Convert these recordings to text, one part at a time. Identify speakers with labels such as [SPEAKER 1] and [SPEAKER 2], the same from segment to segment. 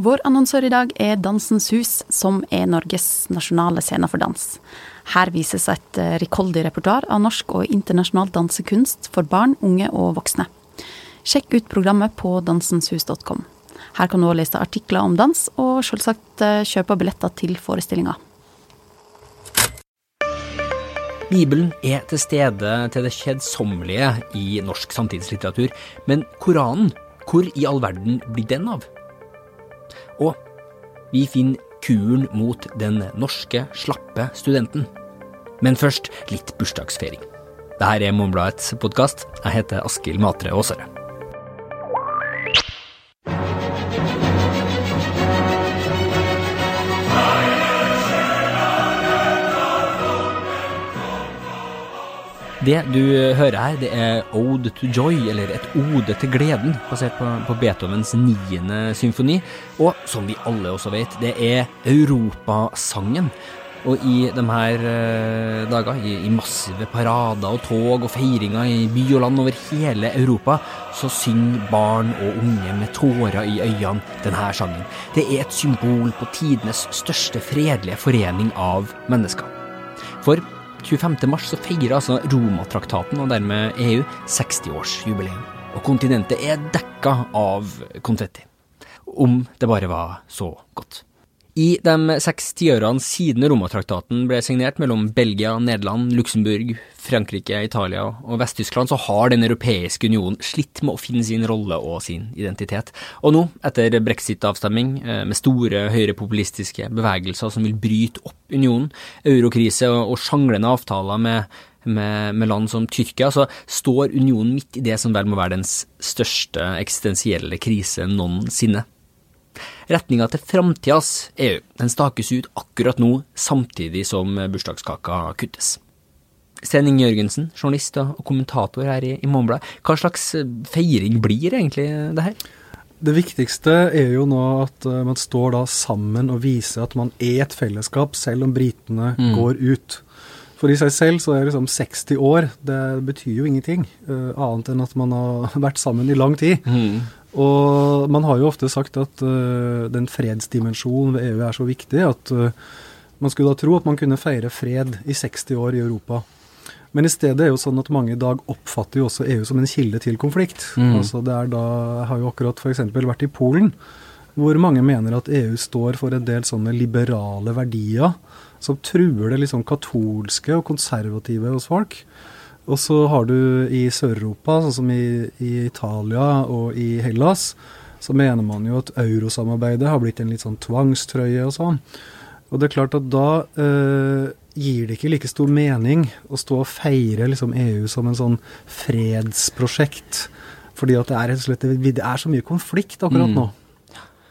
[SPEAKER 1] Vår annonsør i dag er Dansens Hus, som er Norges nasjonale scene for dans. Her vises et eh, rikholdig repertoar av norsk og internasjonal dansekunst for barn, unge og voksne. Sjekk ut programmet på dansenshus.com. Her kan du også lese artikler om dans, og selvsagt eh, kjøpe billetter til forestillinga.
[SPEAKER 2] Bibelen er til stede til det kjedsommelige i norsk samtidslitteratur, men Koranen, hvor i all verden blir den av? Og vi finner kuren mot den norske, slappe studenten. Men først litt bursdagsfeiring. Dette er Morgenbladets podkast. Jeg heter Askild Matre Aasare. Det du hører her, det er Ode to Joy, eller et ode til gleden, basert på, på Beethovens niende symfoni. Og som vi alle også vet, det er europasangen. Og i de her eh, dager, i, i, massive parader og tog og feiringer i by og land over hele Europa, så synger barn og unge med tårer i øynene denne sangen. Det er et symbol på tidenes største fredelige forening av mennesker. For 25. mars så feirer altså Romatraktaten, og dermed EU, 60-årsjubileum. Og kontinentet er dekka av konfetti. Om det bare var så godt. I de seks tiårene siden Romatraktaten ble signert mellom Belgia, Nederland, Luxembourg, Frankrike, Italia og Vest-Tyskland, så har Den europeiske unionen slitt med å finne sin rolle og sin identitet. Og nå, etter brexit-avstemming, eh, med store høyrepopulistiske bevegelser som vil bryte opp unionen, eurokrise og, sjanglende avtaler med, med, med, land som Tyrkia, så står unionen midt i det som vel må være dens største eksistensielle krise noensinne. Retninga til framtidas EU den stakes ut akkurat nå, samtidig som bursdagskaka kuttes. Sten Inge Jørgensen, journalist og kommentator her i, i Morgenbladet. Hva slags eh, feiring blir egentlig det her?
[SPEAKER 3] Det viktigste er jo nå at uh, man står da sammen og viser at man er et fellesskap, selv om britene mm. går ut. For i seg selv så er liksom 60 år, det betyr jo ingenting. Uh, annet enn at man har vært sammen i lang tid. Mm. Og man har jo ofte sagt at uh, den fredsdimensjonen ved EU er så viktig at uh, man skulle da tro at man kunne feire fred i 60 år i Europa. Men i stedet er jo sånn at mange i dag oppfatter jo også EU som en kilde til konflikt. Mm. Altså det er da, Jeg har jo akkurat f.eks. vært i Polen, hvor mange mener at EU står for en del sånne liberale verdier som truer det liksom katolske og konservative hos folk. Og så har du i Sør-Europa, sånn som i, i, Italia og i Hellas, så mener man jo at eurosamarbeidet har blitt en litt sånn tvangstrøye og sånn. Og det er klart at da eh, gir det ikke like stor mening å stå og feire liksom EU som en sånn fredsprosjekt. Fordi at det er, slett, det er så mye konflikt akkurat mm. nå.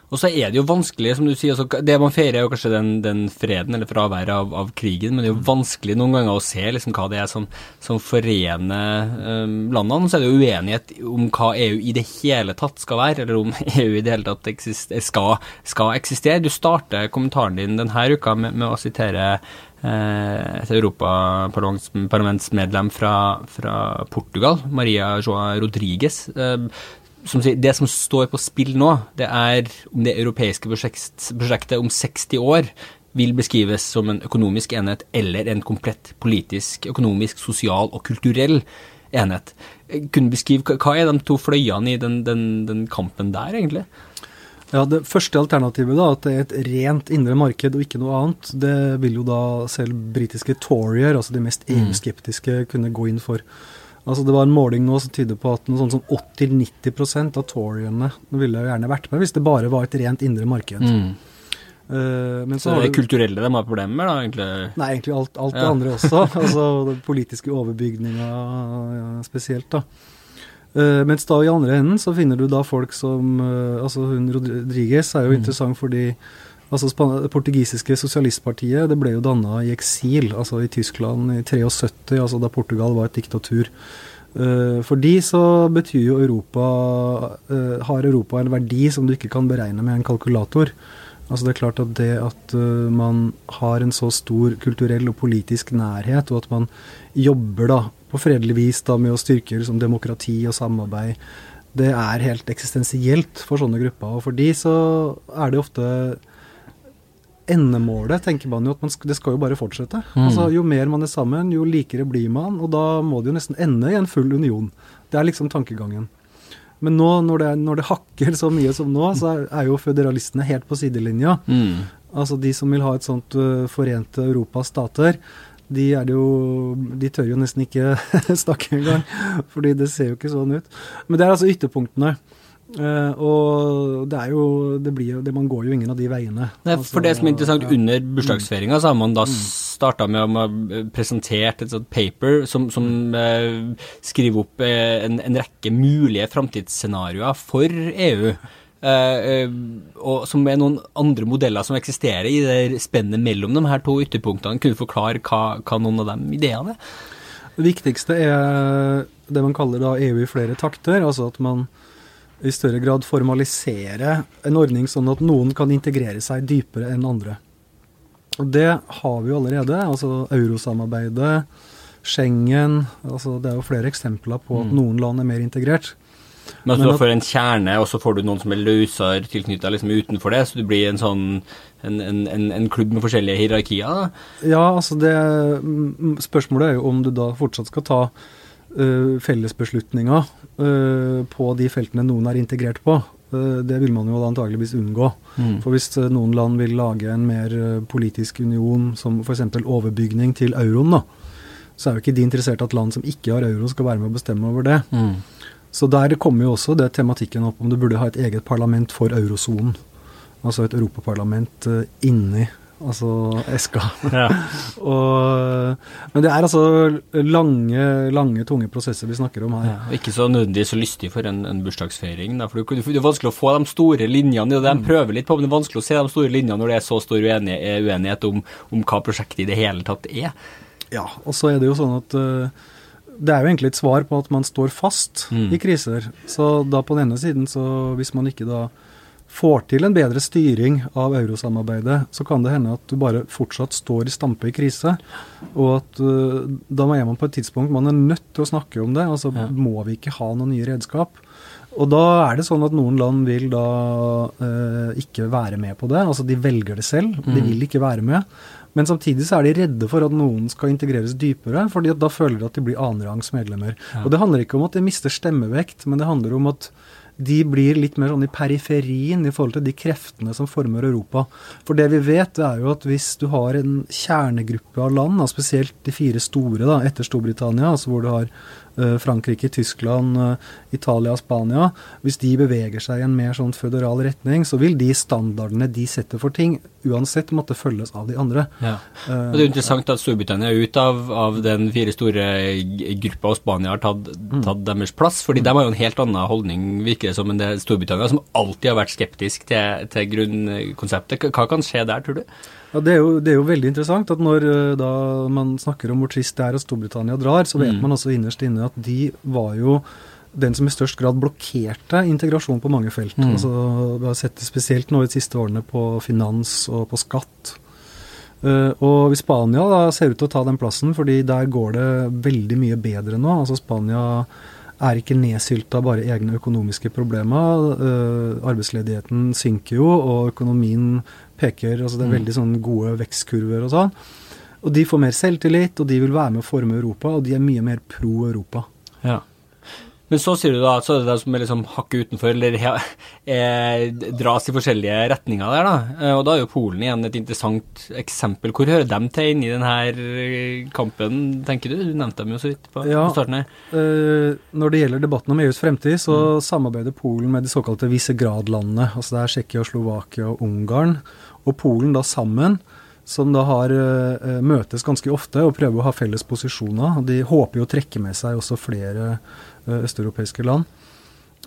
[SPEAKER 2] Og så er det jo vanskelig, som du sier, altså, det man feirer er jo kanskje den, den freden eller fraværet av, av, krigen, men det er jo vanskelig noen ganger å se liksom, hva det er som, som forener um, landene. Så er det jo uenighet om hva EU i det hele tatt skal være, eller om EU i det hele tatt eksister, skal, skal, eksistere. Du starter kommentaren din denne uka med, med å sitere eh, et europaparlamentsmedlem fra, fra Portugal, Maria Joa Rodriguez, eh, som sier, det som står på spill nå, det er om det europeiske prosjekt, prosjektet om 60 år vil beskrives som en økonomisk enhet eller en komplett politisk, økonomisk, sosial og kulturell enhet. Kunne beskrive hva er de to fløyene i den, den, den kampen der, egentlig?
[SPEAKER 3] Ja, Det første alternativet, da, at det er et rent indre marked og ikke noe annet, det vil jo da selv britiske Torier, altså de mest mm. EU-skeptiske, kunne gå inn for. Altså Det var en måling nå som tyder på at noe sånn som 80-90% av Toriene ville jo gjerne vært med hvis det bare var et rent indre marked.
[SPEAKER 2] Mm. Uh, men så, så det er kulturelle de har problemer med, da? egentlig?
[SPEAKER 3] Nei, egentlig alt, alt ja. det andre også. altså den politiske overbygninga ja, spesielt, da. Uh, mens da i andre enden så finner du da folk som uh, Altså hun Rodriguez er jo mm. interessant fordi Altså Det portugisiske sosialistpartiet det ble jo danna i eksil, altså i Tyskland i 73, altså da Portugal var et diktatur. Uh, for de så betyr jo Europa uh, Har Europa en verdi som du ikke kan beregne med en kalkulator. Altså Det er klart at det at uh, man har en så stor kulturell og politisk nærhet, og at man jobber da på fredelig vis da med å styrke liksom, demokrati og samarbeid, det er helt eksistensielt for sånne grupper. Og for de så er det ofte endemålet, tenker man jo at man skal, det skal jo bare fortsette.
[SPEAKER 2] Mm.
[SPEAKER 3] Altså Jo mer man er sammen, jo likere blir man, og da må det jo nesten ende i en full union. Det er liksom tankegangen. Men nå, når det, når det hakker så mye som nå, så er, er jo føderalistene helt på sidelinja.
[SPEAKER 2] Mm.
[SPEAKER 3] Altså de som vil ha et sånt uh, forente Europas stater, de, er det jo, de tør jo nesten ikke snakke engang, fordi det ser jo ikke sånn ut. Men det er altså ytterpunktene. Uh, og det er jo det blir jo, det, Man går jo ingen av de veiene.
[SPEAKER 2] Nei,
[SPEAKER 3] Altså,
[SPEAKER 2] for det som er interessant,
[SPEAKER 3] ja.
[SPEAKER 2] under bursdagsfeiringa så har man da starta med å ha presentert et sånt paper som, som uh, skriver opp uh, en, en rekke mulige framtidsscenarioer for EU. Og som er noen andre modeller som eksisterer i det spennet mellom de her to ytterpunktene. Kunne du forklare hva, hva noen av de ideene er?
[SPEAKER 3] Det viktigste er det man kaller da EU i flere takter. Altså at man i større grad formalisere en ordning sånn at noen kan integrere seg dypere enn andre. Og det har vi jo allerede. Altså eurosamarbeidet, Schengen altså Det er jo flere eksempler på at
[SPEAKER 2] Mm.
[SPEAKER 3] noen land er mer integrert.
[SPEAKER 2] Men altså,
[SPEAKER 3] Men
[SPEAKER 2] du får en kjerne, og så får du noen som er løsere tilknytta liksom utenfor det, så du blir en sånn en, en, en, en klubb med forskjellige hierarkier. da.
[SPEAKER 3] Ja, altså det mm, Spørsmålet er jo om du da fortsatt skal ta uh, fellesbeslutninger øh, på de feltene noen er integrert på. Øh, det vil man jo antageligvis unngå.
[SPEAKER 2] Mm.
[SPEAKER 3] For hvis noen land vil lage en mer politisk union, som f.eks. overbygning til euroen, da, så er jo ikke de interessert at land som ikke har euro, skal være med å bestemme over det.
[SPEAKER 2] Mm.
[SPEAKER 3] Så der kommer jo også det tematikken opp om du burde ha et eget parlament for eurosonen. Altså et europaparlament inni altså eska.
[SPEAKER 2] Ja.
[SPEAKER 3] Og, men det er altså lange, lange, tunge prosesser vi snakker om her.
[SPEAKER 2] Ja, og ikke så nødvendigvis så lystig for en, en bursdagsfeiring. Da, for det, det er vanskelig å få de store linjene. De prøver litt på, men det er vanskelig å se de store linjene når det er så stor uenighet, uenighet om, om hva prosjektet i det hele tatt er.
[SPEAKER 3] Ja, og så er det jo sånn at uh, det er jo egentlig et svar på at man står fast
[SPEAKER 2] Mm.
[SPEAKER 3] i kriser. Så da på den ene siden, så hvis man ikke da får til en bedre styring av eurosamarbeidet, så kan det hende at du bare fortsatt står i stampe i krise. Og at uh, da er man på et tidspunkt man er nødt til å snakke om det. Altså
[SPEAKER 2] Ja.
[SPEAKER 3] må vi ikke ha noen nye redskap? Og da er det sånn at noen land vil da uh, ikke være med på det. Altså de velger det selv, de
[SPEAKER 2] Mm.
[SPEAKER 3] vil ikke være med. Men samtidig så er de redde for at noen skal integreres dypere, fordi at da føler de at de blir annenrangs medlemmer.
[SPEAKER 2] Ja.
[SPEAKER 3] Og det handler ikke om at de mister stemmevekt, men det handler om at de blir litt mer sånn i periferien i forhold til de kreftene som former Europa. For det vi vet, det er jo at hvis du har en kjernegruppe av land, spesielt de fire store da, etter Storbritannia, altså hvor du har Frankrike, Tyskland, eh, Italia Spania, hvis de beveger seg i en mer sånn føderal retning, så vil de standardene de setter for ting, uansett måtte følges av de andre.
[SPEAKER 2] Ja.
[SPEAKER 3] Eh,
[SPEAKER 2] Og det er jo interessant at Storbritannia er ute av, av den fire store gruppa, og Spania har tatt, tatt deres plass. fordi de har jo en helt annen holdning, virker det som, enn det Storbritannia, som alltid har vært skeptisk til, til grunnkonseptet. Hva kan skje der, tror du?
[SPEAKER 3] Ja, det er, jo, det er jo veldig interessant at når eh, da man snakker om hvor trist det er at Storbritannia drar, så vet
[SPEAKER 2] Mm.
[SPEAKER 3] man også innerst inne at de var jo den som i størst grad blokkerte integrasjon på mange felt.
[SPEAKER 2] Mm.
[SPEAKER 3] Altså, vi har sett det spesielt nå de siste årene på finans og på skatt. Uh, og Spania da ser ut til å ta den plassen, fordi der går det veldig mye bedre nå. Altså Spania er ikke nedsylta bare egne økonomiske problemer. Uh, arbeidsledigheten synker jo, og økonomien peker altså Det er
[SPEAKER 2] Mm.
[SPEAKER 3] veldig sånn gode vekstkurver og sånn. Og de får mer selvtillit, og de vil være med å forme Europa, og de er mye mer pro Europa.
[SPEAKER 2] Ja. Men så sier du da at så er det de som er liksom hakket utenfor, eller ja, eh, dras i forskjellige retninger der, da. Eh, Og da er jo Polen igjen et interessant eksempel. Hvor hører de til inni denne kampen, tenker du? Du nevnte dem jo så vidt på,
[SPEAKER 3] Ja.
[SPEAKER 2] på starten her.
[SPEAKER 3] Eh, når det gjelder debatten om EUs fremtid, så
[SPEAKER 2] Mm.
[SPEAKER 3] samarbeider Polen med de såkalte Visegrad-landene. Altså det er Tsjekkia, Slovakia og Ungarn. Og Polen da sammen, som da har eh, møtes ganske ofte og prøver å ha felles posisjoner. De håper jo å trekke med seg også flere eh, østeuropeiske land.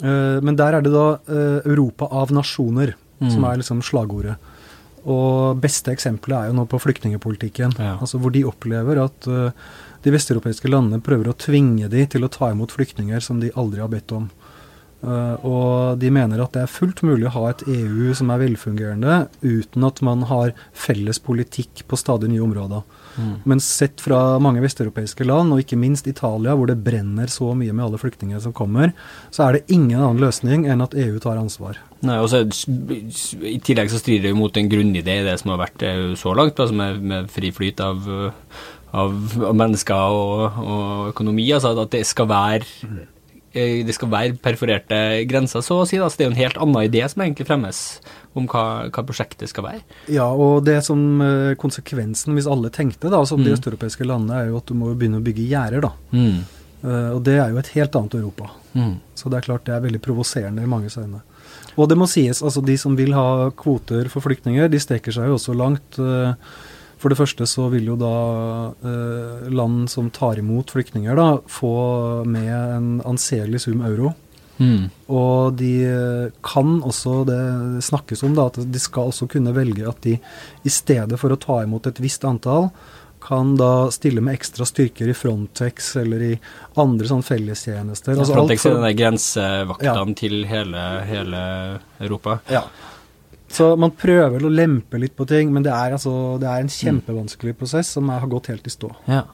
[SPEAKER 3] Eh, men der er det da eh, Europa av nasjoner som
[SPEAKER 2] Mm.
[SPEAKER 3] er liksom slagordet. Og beste eksempelet er jo nå på flyktningepolitikken.
[SPEAKER 2] Ja.
[SPEAKER 3] Altså hvor de opplever at eh, de vesteuropeiske landene prøver å tvinge de til å ta imot flyktninger som de aldri har bedt om. Og de mener at det er fullt mulig å ha et EU som er velfungerende, uten at man har felles politikk på stadig nye områder. Mm. Men sett fra mange vesteuropeiske land, og ikke minst Italia, hvor det brenner så mye med alle flyktningene som kommer, så er det ingen annen løsning enn at EU tar ansvar.
[SPEAKER 2] Nei, og I tillegg så strider det jo mot en grunnidé i det som har vært EU så langt, altså med, med fri flyt av, av, av mennesker og, og, økonomi. altså At det skal være Eh, det skal være perforerte grenser, så å si. Altså, Så det er jo en helt annen idé som egentlig fremmes om hva, hva prosjektet skal være.
[SPEAKER 3] Ja, og det som eh, konsekvensen, hvis alle tenkte, da, som mm. de østeuropeiske landene, er jo at du må begynne å bygge gjerder, da. Mm. Uh, og det er jo et helt annet Europa. Mm. Så det er klart det er veldig provoserende i mange øyne. Og det må sies, altså de som vil ha kvoter for flyktninger, de strekker seg jo også langt. Uh, for det første så vil jo da eh, land som tar imot flyktninger, da, få med en anselig sum euro. Mm. Og de kan også, det snakkes om, da, at de skal også kunne velge at de i stedet for å ta imot et visst antall, kan da stille med ekstra styrker i Frontex eller i andre sånn fellestjenester.
[SPEAKER 2] Altså Frontex er den grensevaktene ja. til hele, hele Europa?
[SPEAKER 3] Ja. Så man prøver å lempe litt på ting, men det er, altså, det er en kjempevanskelig prosess som har gått helt i stå.
[SPEAKER 2] Ja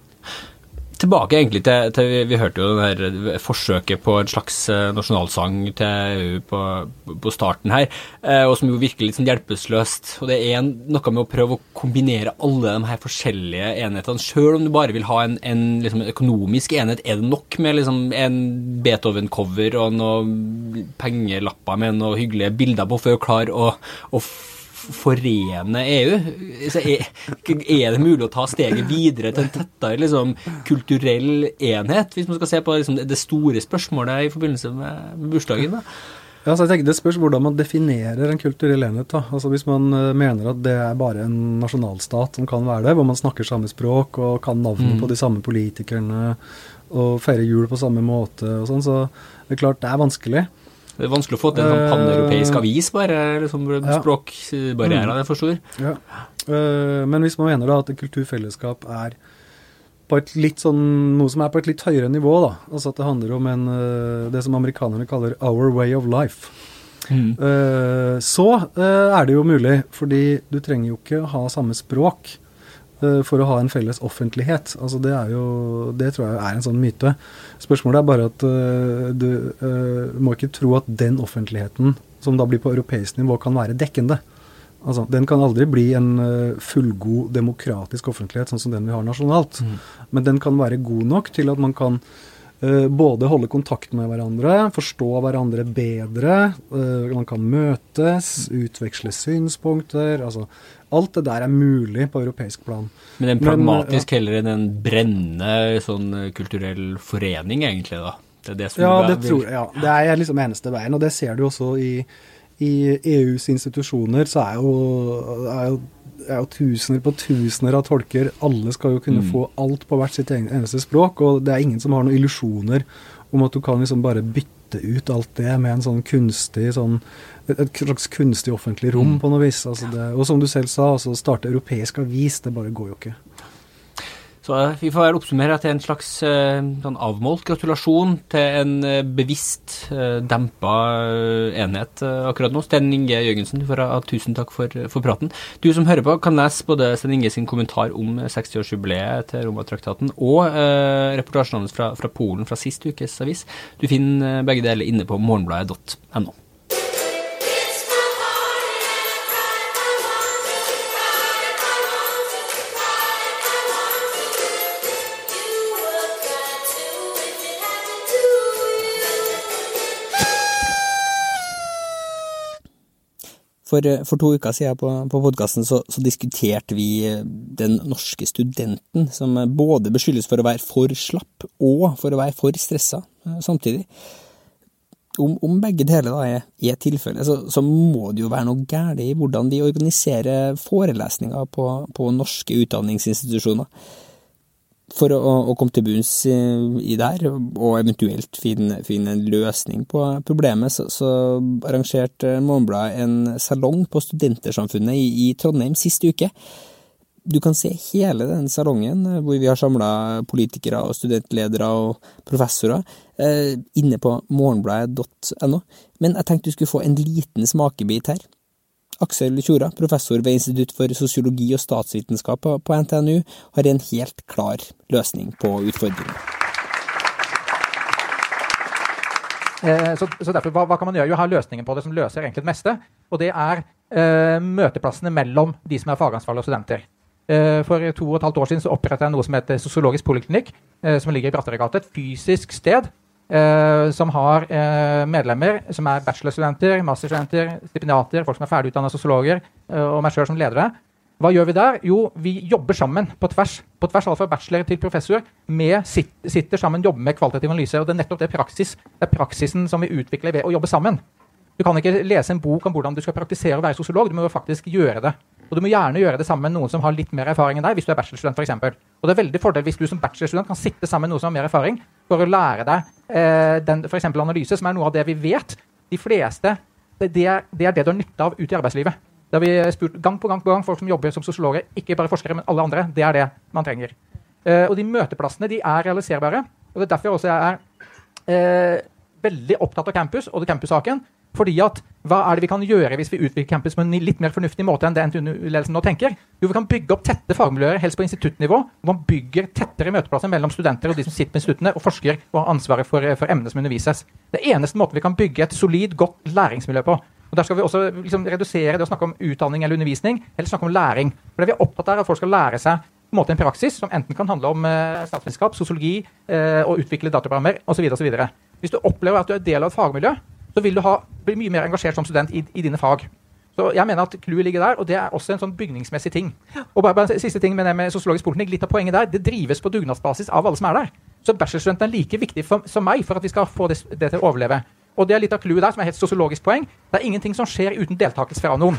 [SPEAKER 2] tilbake egentlig til, til vi, vi, hørte jo det her forsøket på en slags uh, nasjonalsang til EU på, på, starten her, uh, og som jo virker litt sånn hjelpeløst. Og det er noe med å prøve å kombinere alle de her forskjellige enhetene. Selv om du bare vil ha en, en liksom, økonomisk enhet, er det nok med liksom, en Beethoven-cover og noen pengelapper med noen hyggelige bilder på for å klare å, å forene EU? Så er, er, det mulig å ta steget videre til en tettere liksom, kulturell enhet, hvis man skal se på liksom, det store spørsmålet i forbindelse med, bursdagen? da?
[SPEAKER 3] Ja, så jeg tenker Det spørs hvordan man definerer en kulturell enhet. da. Altså Hvis man uh, mener at det er bare en nasjonalstat som kan være det, hvor man snakker samme språk og kan navnet mm. på de samme politikerne og feirer jul på samme måte og sånn, så det er klart det er vanskelig.
[SPEAKER 2] Det er vanskelig å få til en sånn paneuropeisk avis, bare. liksom ja. Språkbarrierene er for store. Ja.
[SPEAKER 3] Uh, men hvis man mener da at et kulturfellesskap er på et litt sånn, noe som er på et litt høyere nivå, da. Altså at det handler om en, uh, det som amerikanerne kaller 'our way of life'. Mm. Så er det jo mulig, fordi du trenger jo ikke ha samme språk Eh, for å ha en felles offentlighet. Altså det, er jo, det tror jeg er en sånn myte. Spørsmålet er bare at uh, du uh, må ikke tro at den offentligheten, som da blir på europeisk nivå, kan være dekkende. Altså, Den kan aldri bli en uh, fullgod demokratisk offentlighet, sånn som den vi har nasjonalt. Mm. Men den kan være god nok til at man kan både holde kontakt med hverandre, forstå hverandre bedre. man kan møtes, utveksle synspunkter. altså Alt det der er mulig på europeisk plan.
[SPEAKER 2] Men en pragmatisk Men, ja. heller enn en brennende sånn eh, kulturell forening, egentlig, da?
[SPEAKER 3] Det er det som ja, det tror jeg. Ja. Det er liksom eneste veien, og det ser du også i, i EUs institusjoner. Så er jo, er jo, er jo tusener på tusener av tolker. Alle skal jo kunne mm. få alt på hvert sitt eneste språk, og det er ingen som har noen illusjoner om at du kan liksom bare bytte ut alt det med en sånn kunstig sånn et, et slags kunstig offentlig rom mm. på noe vis. Altså det, og som du selv sa, altså starte europeisk avis, det bare går jo ikke.
[SPEAKER 2] Så eh, vi får vel oppsummere til en slags uh, sånn avmålt gratulasjon til en uh, bevisst dempa enhet akkurat nå. Sten Inge Jørgensen, tusen takk for, for, praten. Du som hører på, kan lese både Sten Inge sin kommentar om 60-årsjubileet til Romatraktaten og reportasjen hans fra, fra, Polen fra sist ukes avis. Du finner begge deler inne på morgenbladet.no. For, eh, for, to uker siden på, på podkasten så, så, diskuterte vi eh, den norske studenten, som både beskyldes for å være for slapp og for å være for stressa eh, samtidig. Om, om begge deler da er, er tilfellet, så, så, må det jo være noe galt i hvordan de organiserer forelesninger på, på norske utdanningsinstitusjoner for å, å, komme til bunns i, i her, og eventuelt finne, finne, en løsning på problemet, så, så arrangerte Morgenbladet en salong på Studentersamfunnet i, i, Trondheim sist uke.
[SPEAKER 4] du kan se hele den salongen eh, hvor vi har samla politikere og studentledere og professorer eh, inne på morgenbladet.no. Men jeg tenkte du skulle få en liten smakebit her. Aksel Tjora, professor ved Institutt for sosiologi og statsvitenskap på NTNU, har en helt klar løsning på utfordringen.
[SPEAKER 5] Eh, så, så, derfor, hva, hva, kan man gjøre? Jo, har løsningen på det som løser egentlig det meste. Og det er eh, møteplassene mellom de som er fagansvarlige og studenter. Eh, for to og et halvt år siden så opprettet jeg noe som heter Sosiologisk poliklinikk, eh, som ligger i Bratteregata. Et fysisk sted eh, som har eh, medlemmer som er bachelorstudenter, masterstudenter, stipendiater, folk som er ferdigutdanna sosiologer, og meg sjøl som leder det. Hva gjør vi der? Jo, vi jobber sammen på tvers. På tvers alt fra bachelor til professor. Med, sitter sammen, jobber med kvalitativ analyse. og Det er nettopp det praksis. Det er praksisen som vi utvikler ved å jobbe sammen. Du kan ikke lese en bok om hvordan du skal praktisere å være sosiolog. Du må jo faktisk gjøre det. Og du må gjerne gjøre det sammen med noen som har litt mer erfaring enn deg, hvis du er bachelorstudent f.eks. Og det er veldig fordel hvis du som bachelorstudent kan sitte sammen med noen som har mer erfaring, for å lære deg eh, den for analyse, som er noe av det vi vet. De fleste det, det, er, det er det du har nytte av ute i arbeidslivet. Det har vi spurt gang på gang på gang folk som jobber som sosiologer, ikke bare forskere, men alle andre. Det er det man trenger. Eh, og de møteplassene de er realiserbare. og Det er derfor jeg også er eh, veldig opptatt av campus og campussaken. Fordi at hva er det vi kan gjøre hvis vi utvikler campus på en litt mer fornuftig måte enn det NTNU-ledelsen nå tenker? Jo, vi kan bygge opp tette fagmiljøer, helst på instituttnivå. hvor Man bygger tettere møteplasser mellom studenter og de som sitter med instituttene og forsker og har ansvaret for, for emnet som undervises. Det eneste måten vi kan bygge et solid, godt læringsmiljø på. Og Der skal vi også liksom redusere det å snakke om utdanning eller undervisning, eller snakke om læring. For det Vi er opptatt av er at folk skal lære seg på en måte en praksis som enten kan handle om eh, statsvitenskap, sosiologi eh, og utvikle dataprogrammer osv. Hvis du opplever at du er del av et fagmiljø, så vil du ha, bli mye mer engasjert som student i, i dine fag. Så jeg mener at Clouet ligger der, og det er også en sånn bygningsmessig ting. Og bare, bare siste ting med det med sosiologisk politikk, Litt av poenget der, det drives på dugnadsbasis av alle som er der. Så bachelorstudenten er like viktig for, som meg for at vi skal få det, det til å overleve. Og det er litt av clouet der, som er helt sosiologisk poeng. Det er ingenting som skjer uten deltakelse fra noen.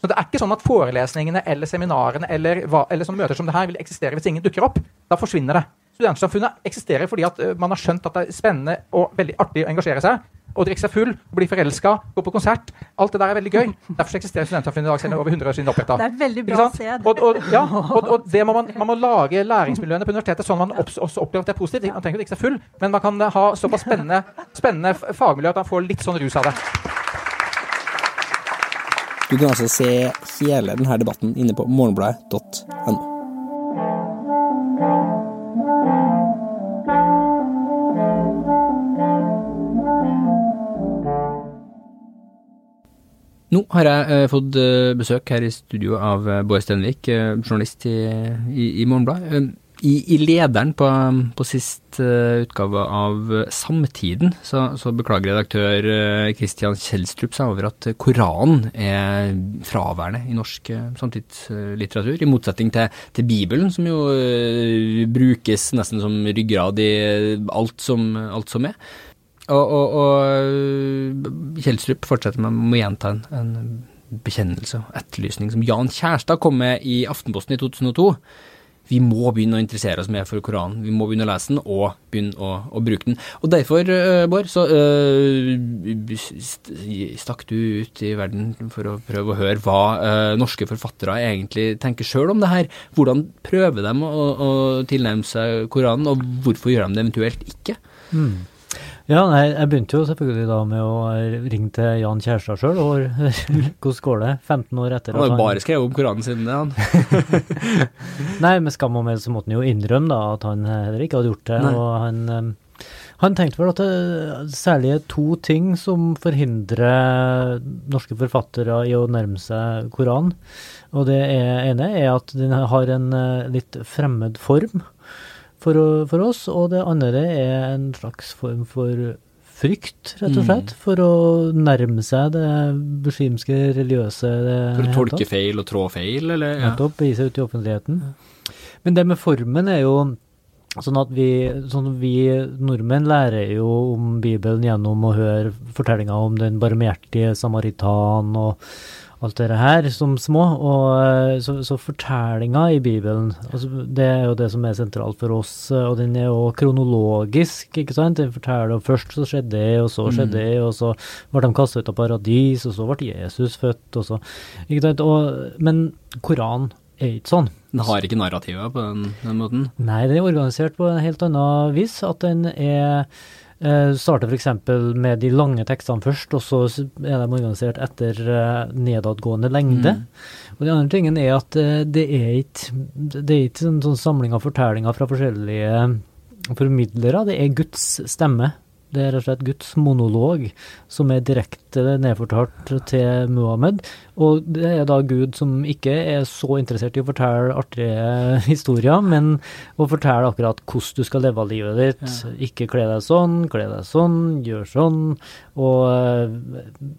[SPEAKER 5] Så Det er ikke sånn at forelesningene eller seminarene eller, eller sånne møter som det her vil eksistere hvis ingen dukker opp. Da forsvinner det. Studentsamfunnet eksisterer fordi at uh, man har skjønt at det er spennende og veldig artig å engasjere seg. Å drikke seg full, bli forelska, gå på konsert. Alt det der er veldig gøy. Derfor eksisterer Studentsamfunnet i dag, siden over 100 år siden oppretta.
[SPEAKER 6] Det er veldig bra å.
[SPEAKER 5] Og, og, ja, og, og det må man, man, må lage læringsmiljøene på universitetet sånn man man også opplever at det er positivt. Man trenger ikke drikke seg full, men man kan ha såpass spennende, spennende fagmiljø at man får litt sånn rus av det.
[SPEAKER 4] Du kan altså se hele denne debatten inne på morgenbladet.no.
[SPEAKER 2] Nå har jeg eh, fått eh, besøk her i studio av eh, Bård Stenvik, journalist i, i, i Morgenbladet. I, I, lederen på, på sist utgave av Samtiden så, så beklager redaktør Kristian Kjelstrup seg over at Koranen er fraværende i norsk samtidslitteratur, i motsetning til, til Bibelen, som jo brukes nesten som ryggrad i alt som, alt som er. Og, og, og Kjeldstrup fortsetter med å gjenta en, en bekjennelse og etterlysning som Jan Kjærstad kom med i Aftenposten i 2002. Vi må begynne å interessere oss mer for Koranen. Vi må begynne å lese den og begynne å, å bruke den. Og derfor, uh, Bård, så uh, stakk du ut i verden for å prøve å høre hva uh, norske forfattere egentlig tenker sjøl om det her. Hvordan prøver de å, å tilnærme seg Koranen, og hvorfor gjør de det eventuelt ikke? Mm.
[SPEAKER 7] Ja, nei, jeg begynte jo selvfølgelig da med å ringe til Jan Kjærstad sjøl. Hvordan går det 15 år etter?
[SPEAKER 2] Han har jo bare skrevet om Koranen siden det, han.
[SPEAKER 7] nei, med skam og meld så måtte han jo innrømme da at han heller ikke hadde gjort det. Nei. og han... Han tenkte vel at det særlig er to ting som forhindrer norske forfattere i å nærme seg Koranen. Og det ene er at den har en eh, litt fremmed form for, for, oss, og det andre er en slags form for frykt, rett og mm. slett, mm. for å nærme seg det muslimske religiøse. Det
[SPEAKER 2] for å tolke feil og trå feil, eller?
[SPEAKER 7] Ja. Nettopp, gi seg ut i offentligheten. Men det med formen er jo sånn at vi, sånn vi nordmenn lærer jo om Bibelen gjennom å høre fortellinger om den barmhjertige samaritan og alt det her som små. Og eh, så, så fortellinga i Bibelen, altså, det er jo det som er sentralt for oss. Og den er jo kronologisk, ikke sant. Den forteller om først så skjedde det, og så skjedde det, mm. og så ble de kastet ut av paradis, og så ble Jesus født, og så Ikke sant. Og, men Koranen er ikke sånn.
[SPEAKER 2] Den har ikke narrativet på den, den måten?
[SPEAKER 7] Nei, den er organisert på en helt annen vis. At den er eh, starter f.eks. med de lange tekstene først, og så er de organisert etter eh, nedadgående lengde. Mm. Og Den andre tingen er at eh, det er ikke det er ikke en sånn samling av fortellinger fra forskjellige formidlere, det er Guds stemme. Det er rett og slett Guds monolog som er direkte nedfortalt til Muhammed. Og det er da Gud som ikke er så interessert i å fortelle artige historier, men å fortelle akkurat hvordan du skal leve livet ditt. Ja. Ikke kle deg sånn, kle deg sånn, gjør sånn. Og uh,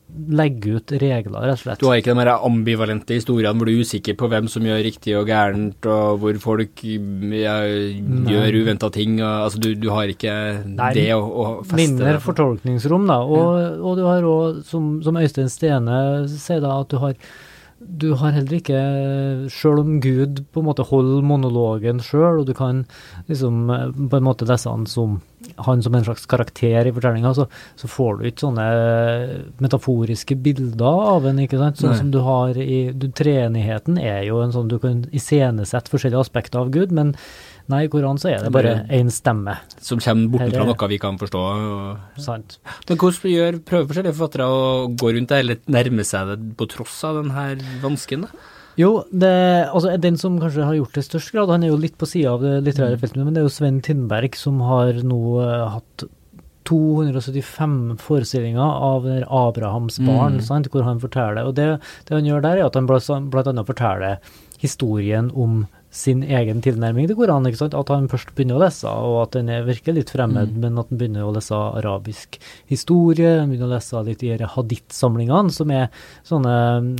[SPEAKER 7] legge ut regler, rett og slett.
[SPEAKER 2] Du har ikke de mer ambivalente historiene hvor du er usikker på hvem som gjør riktig og gærent, og hvor folk ja, gjør uventa ting. Og, altså, du, du, har ikke Nei, det å, å feste
[SPEAKER 7] Mindre fortolkningsrom, da. Og, ja. og du har òg, som, som Øystein Stene sier, da, at du har har du har heller ikke Sjøl om Gud på en måte holder monologen sjøl, og du kan liksom på en måte lese han som, han som en slags karakter i fortellinga, så, så, får du ikke sånne metaforiske bilder av en, ikke sant. Sånn Nei. som du har i du, Treenigheten er jo en sånn du kan iscenesette forskjellige aspekter av Gud, men Nei, i Koranen så er det bare én stemme.
[SPEAKER 2] Som kommer bortenfra noe vi kan forstå.
[SPEAKER 7] Og... Sant.
[SPEAKER 2] Men hvordan gjør, prøver forskjellige forfattere å gå rundt det, eller nærme seg det på tross av denne vansken? da?
[SPEAKER 7] Jo, det, altså den som kanskje har gjort det i størst grad, han er jo litt på sida av det litterære mm. feltet, men det er jo Sven Tindberg som har nå uh, hatt 275 forestillinger av Abrahams barn, mm. sant, hvor han forteller. Og det, det, han gjør der, er at han annet forteller historien om sin egen tilnærming til Koranen. ikke sant? At han først begynner å lese, og at den er virker litt fremmed, mm. men at han begynner å lese arabisk historie, han begynner å lese litt i hadith-samlingene, som er sånne,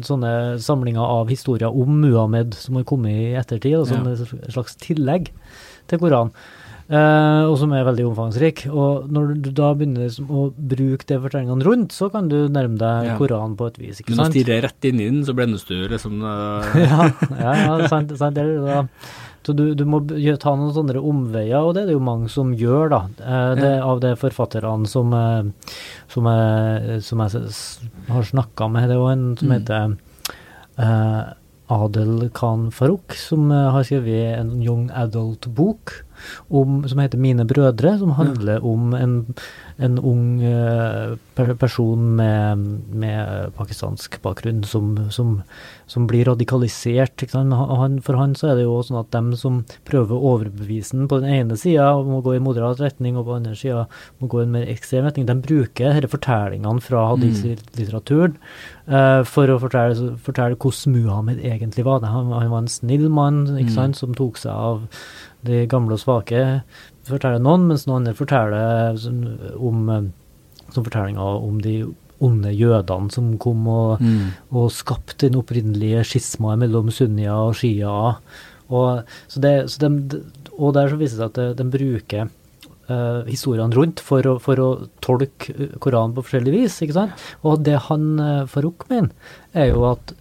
[SPEAKER 7] sånne, samlinger av historier om Muhammed som har kommet i ettertid, og som ja. er et slags tillegg til Koranen. Uh, og som er veldig omfangsrik. Og når du da begynner liksom å bruke det fortellingene rundt, så kan du nærme deg ja. Koranen på et vis. ikke
[SPEAKER 2] sant? Men å stirre rett inn i den, så blendes du liksom uh...
[SPEAKER 7] ja, ja, ja, sant. sant det, da. Så du, du, må ta noen sånne omveier, og det er det jo mange som gjør, da. Uh, det, av de forfatterne som, som, jeg, som jeg har snakka med. Det er jo en som mm. heter Adel Khan Farouk, som har skrevet en young adult-bok om, som heter Mine brødre, som handler ja. om en, en ung uh, person med, med, pakistansk bakgrunn som, som, som blir radikalisert. Han, for han så er det jo sånn at dem som prøver å overbevise ham på den ene sida må gå i moderat retning, og på den andre sida må gå i en mer ekstrem retning, de bruker disse fortellingene fra mm. hadith-litteraturen uh, for å fortelle, fortelle, hvordan Muhammed egentlig var. Han, han var en snill mann ikke mm. sant, som tok seg av de gamle og svake forteller noen, mens noen andre forteller om som fortellinga om de onde jødene som kom og, mm. og skapte den opprinnelige skismaet mellom sunnia og shia. Og, så det, så de, og der så viser det seg at de, de bruker uh, historiene rundt for å, for å, tolke Koranen på forskjellig vis. ikke sant? Og det han uh, Farouk mener, er jo at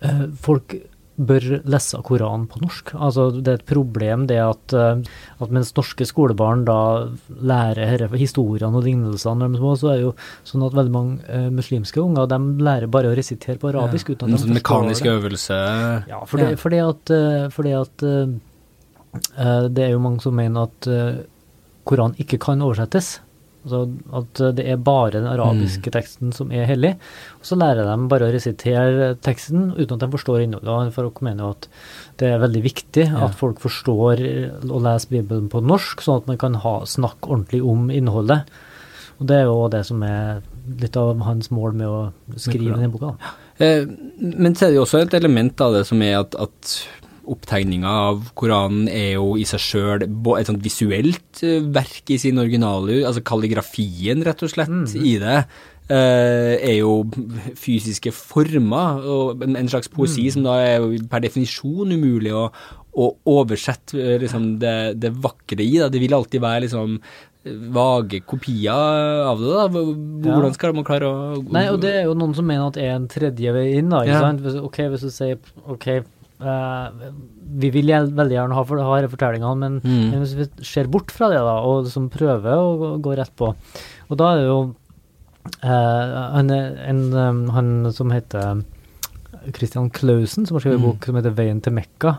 [SPEAKER 7] uh, folk bør lese Koranen på norsk. Altså, det er et problem det at, eh, at mens norske skolebarn da lærer historiene og lignelsene når de er små, så er det jo sånn at veldig mange uh, muslimske unger de lærer bare å resitere på arabisk.
[SPEAKER 2] Ja, uten at de mekanisk øvelse?
[SPEAKER 7] Ja, fordi, ja. fordi at, uh, fordi at uh, det er jo mange som mener at Koranen ikke kan oversettes. Altså at det er bare den arabiske mm. teksten som er hellig. Og så lærer de bare å resitere teksten uten at de forstår innholdet. For dere mener jo at det er veldig viktig ja. at folk forstår å lese Bibelen på norsk, sånn at man kan ha, snakke ordentlig om innholdet. Og det er jo det som er litt av hans mål med å skrive denne boka.
[SPEAKER 2] Eh, men så er det jo også et element av det som er at, at opptegninga av Koranen er jo i seg sjøl et sånt visuelt eh, verk i sin originale Altså kalligrafien, rett og slett, mm. i det. Uh, er jo fysiske former, og en, slags poesi mm. som da er per definisjon umulig å, å oversette eh, liksom, det, det, vakre i. Da. Det vil alltid være liksom vage kopier av det. da. Hvordan skal man klare å
[SPEAKER 7] Nei, og det er jo noen som mener at det er en tredje vei inn. da, ikke ja. sant? Ok, Hvis du sier ok, Uh, vi vil veldig gjerne ha, for, ha fortellingene, men, mm. men, hvis vi ser bort fra det da, og liksom prøver å gå rett på Og da er det jo uh, en, en, um, han som heter Christian Clausen, som har skrevet en
[SPEAKER 2] Mm.
[SPEAKER 7] bok som heter 'Veien til Mekka'.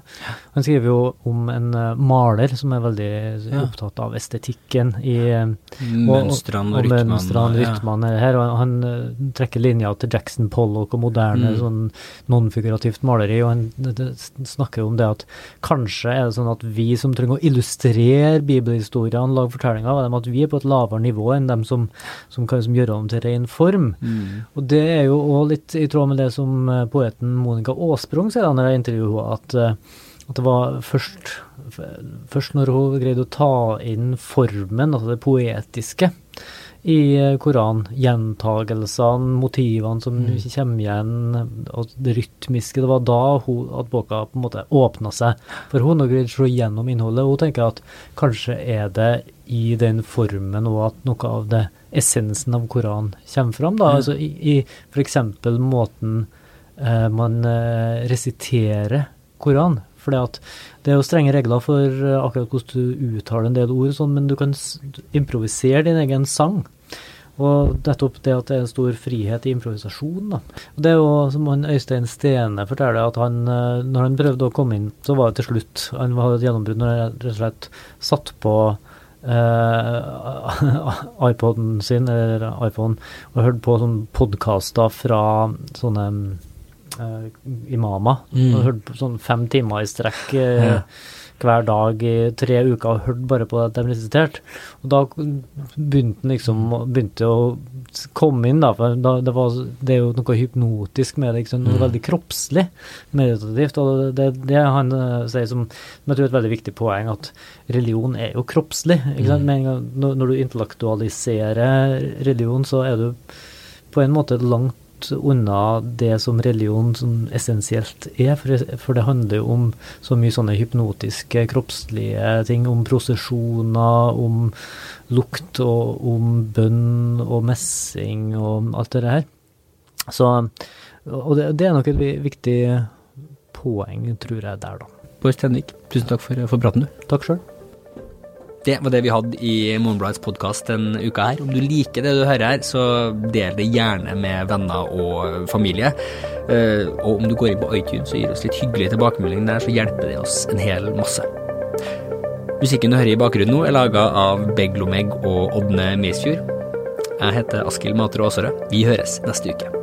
[SPEAKER 7] Han skriver jo om en uh, maler som er veldig
[SPEAKER 2] Ja.
[SPEAKER 7] opptatt av estetikken i eh,
[SPEAKER 2] Mønstrene og og,
[SPEAKER 7] mønstrene,
[SPEAKER 2] ja.
[SPEAKER 7] rytmene her. Og han eh, trekker linja til Jackson Pollock og moderne
[SPEAKER 2] Mm.
[SPEAKER 7] sånn nonfigurativt maleri, og han det, det snakker om det at kanskje er det sånn at vi som trenger å illustrere bibelhistoriene, lage fortellinger av dem, at vi er på et lavere nivå enn dem som, som kan som gjøre dem til ren form.
[SPEAKER 2] Mm.
[SPEAKER 7] Og det er jo òg litt i tråd med det som eh, poeten Monica Aasprung sier da når jeg intervjuer henne, at, eh, at det var først, først når hun greide å ta inn formen, altså det poetiske, i eh, Koranen, gjentagelsene, motivene som kommer igjen, og det rytmiske, det var da hun, at boka på en måte åpna seg for hun og greide å slå gjennom innholdet. Hun tenker at kanskje er det i den formen og at noe av det essensen av Koranen kommer fram. da,
[SPEAKER 2] Mm.
[SPEAKER 7] altså I, i f.eks. måten eh, man eh, resiterer Koranen. For det er jo strenge regler for eh, akkurat hvordan du uttaler en del ord, sånn, men du kan improvisere din egen sang. Og nettopp det at det er en stor frihet i improvisasjon. Da. Det er jo som han Øystein Stene forteller, at han, eh, når han prøvde å komme inn, så var det til slutt Han hadde et gjennombrudd når han rett og slett satt på eh, iPoden sin, eller iPhone, og hørte på sånne podkaster fra sånne eh, imamer.
[SPEAKER 2] Mm.
[SPEAKER 7] Og hørte på sånn fem timer i strekk Uh,
[SPEAKER 2] Ja.
[SPEAKER 7] hver dag i tre uker og hørte bare på at de resiterte. Og da begynte han liksom begynte å komme inn, da. For da, det, var, det er jo noe hypnotisk med det, noe
[SPEAKER 2] Mm.
[SPEAKER 7] veldig kroppslig meditativt. Og det, det han eh, sier som, som jeg tror er et veldig viktig poeng, at religion er jo kroppslig.
[SPEAKER 2] Mm.
[SPEAKER 7] Når, når du intellektualiserer religion, så er du på en måte langt unna det som religion som essensielt er, for, for det handler jo om så mye sånne hypnotiske, kroppslige ting, om prosesjoner, om lukt og om bønn og messing og alt det her. Så, og det, det er nok et viktig poeng, tror jeg, der, da.
[SPEAKER 2] Bård Stenvik, tusen takk for, for praten, du.
[SPEAKER 7] Takk sjøl.
[SPEAKER 2] Det var det vi hadde i Morgenbladets podkast denne uka her. Om du liker det du hører her, så del det gjerne med venner og familie. Eh, Og om du går inn på iTunes og gir oss litt hyggelig tilbakemelding der, så hjelper det oss en hel masse. Musikken du hører i bakgrunnen nå, er laga av Beglomeg og Ådne Misfjord. Jeg heter Askild Matre Aasarød. Vi høres neste uke.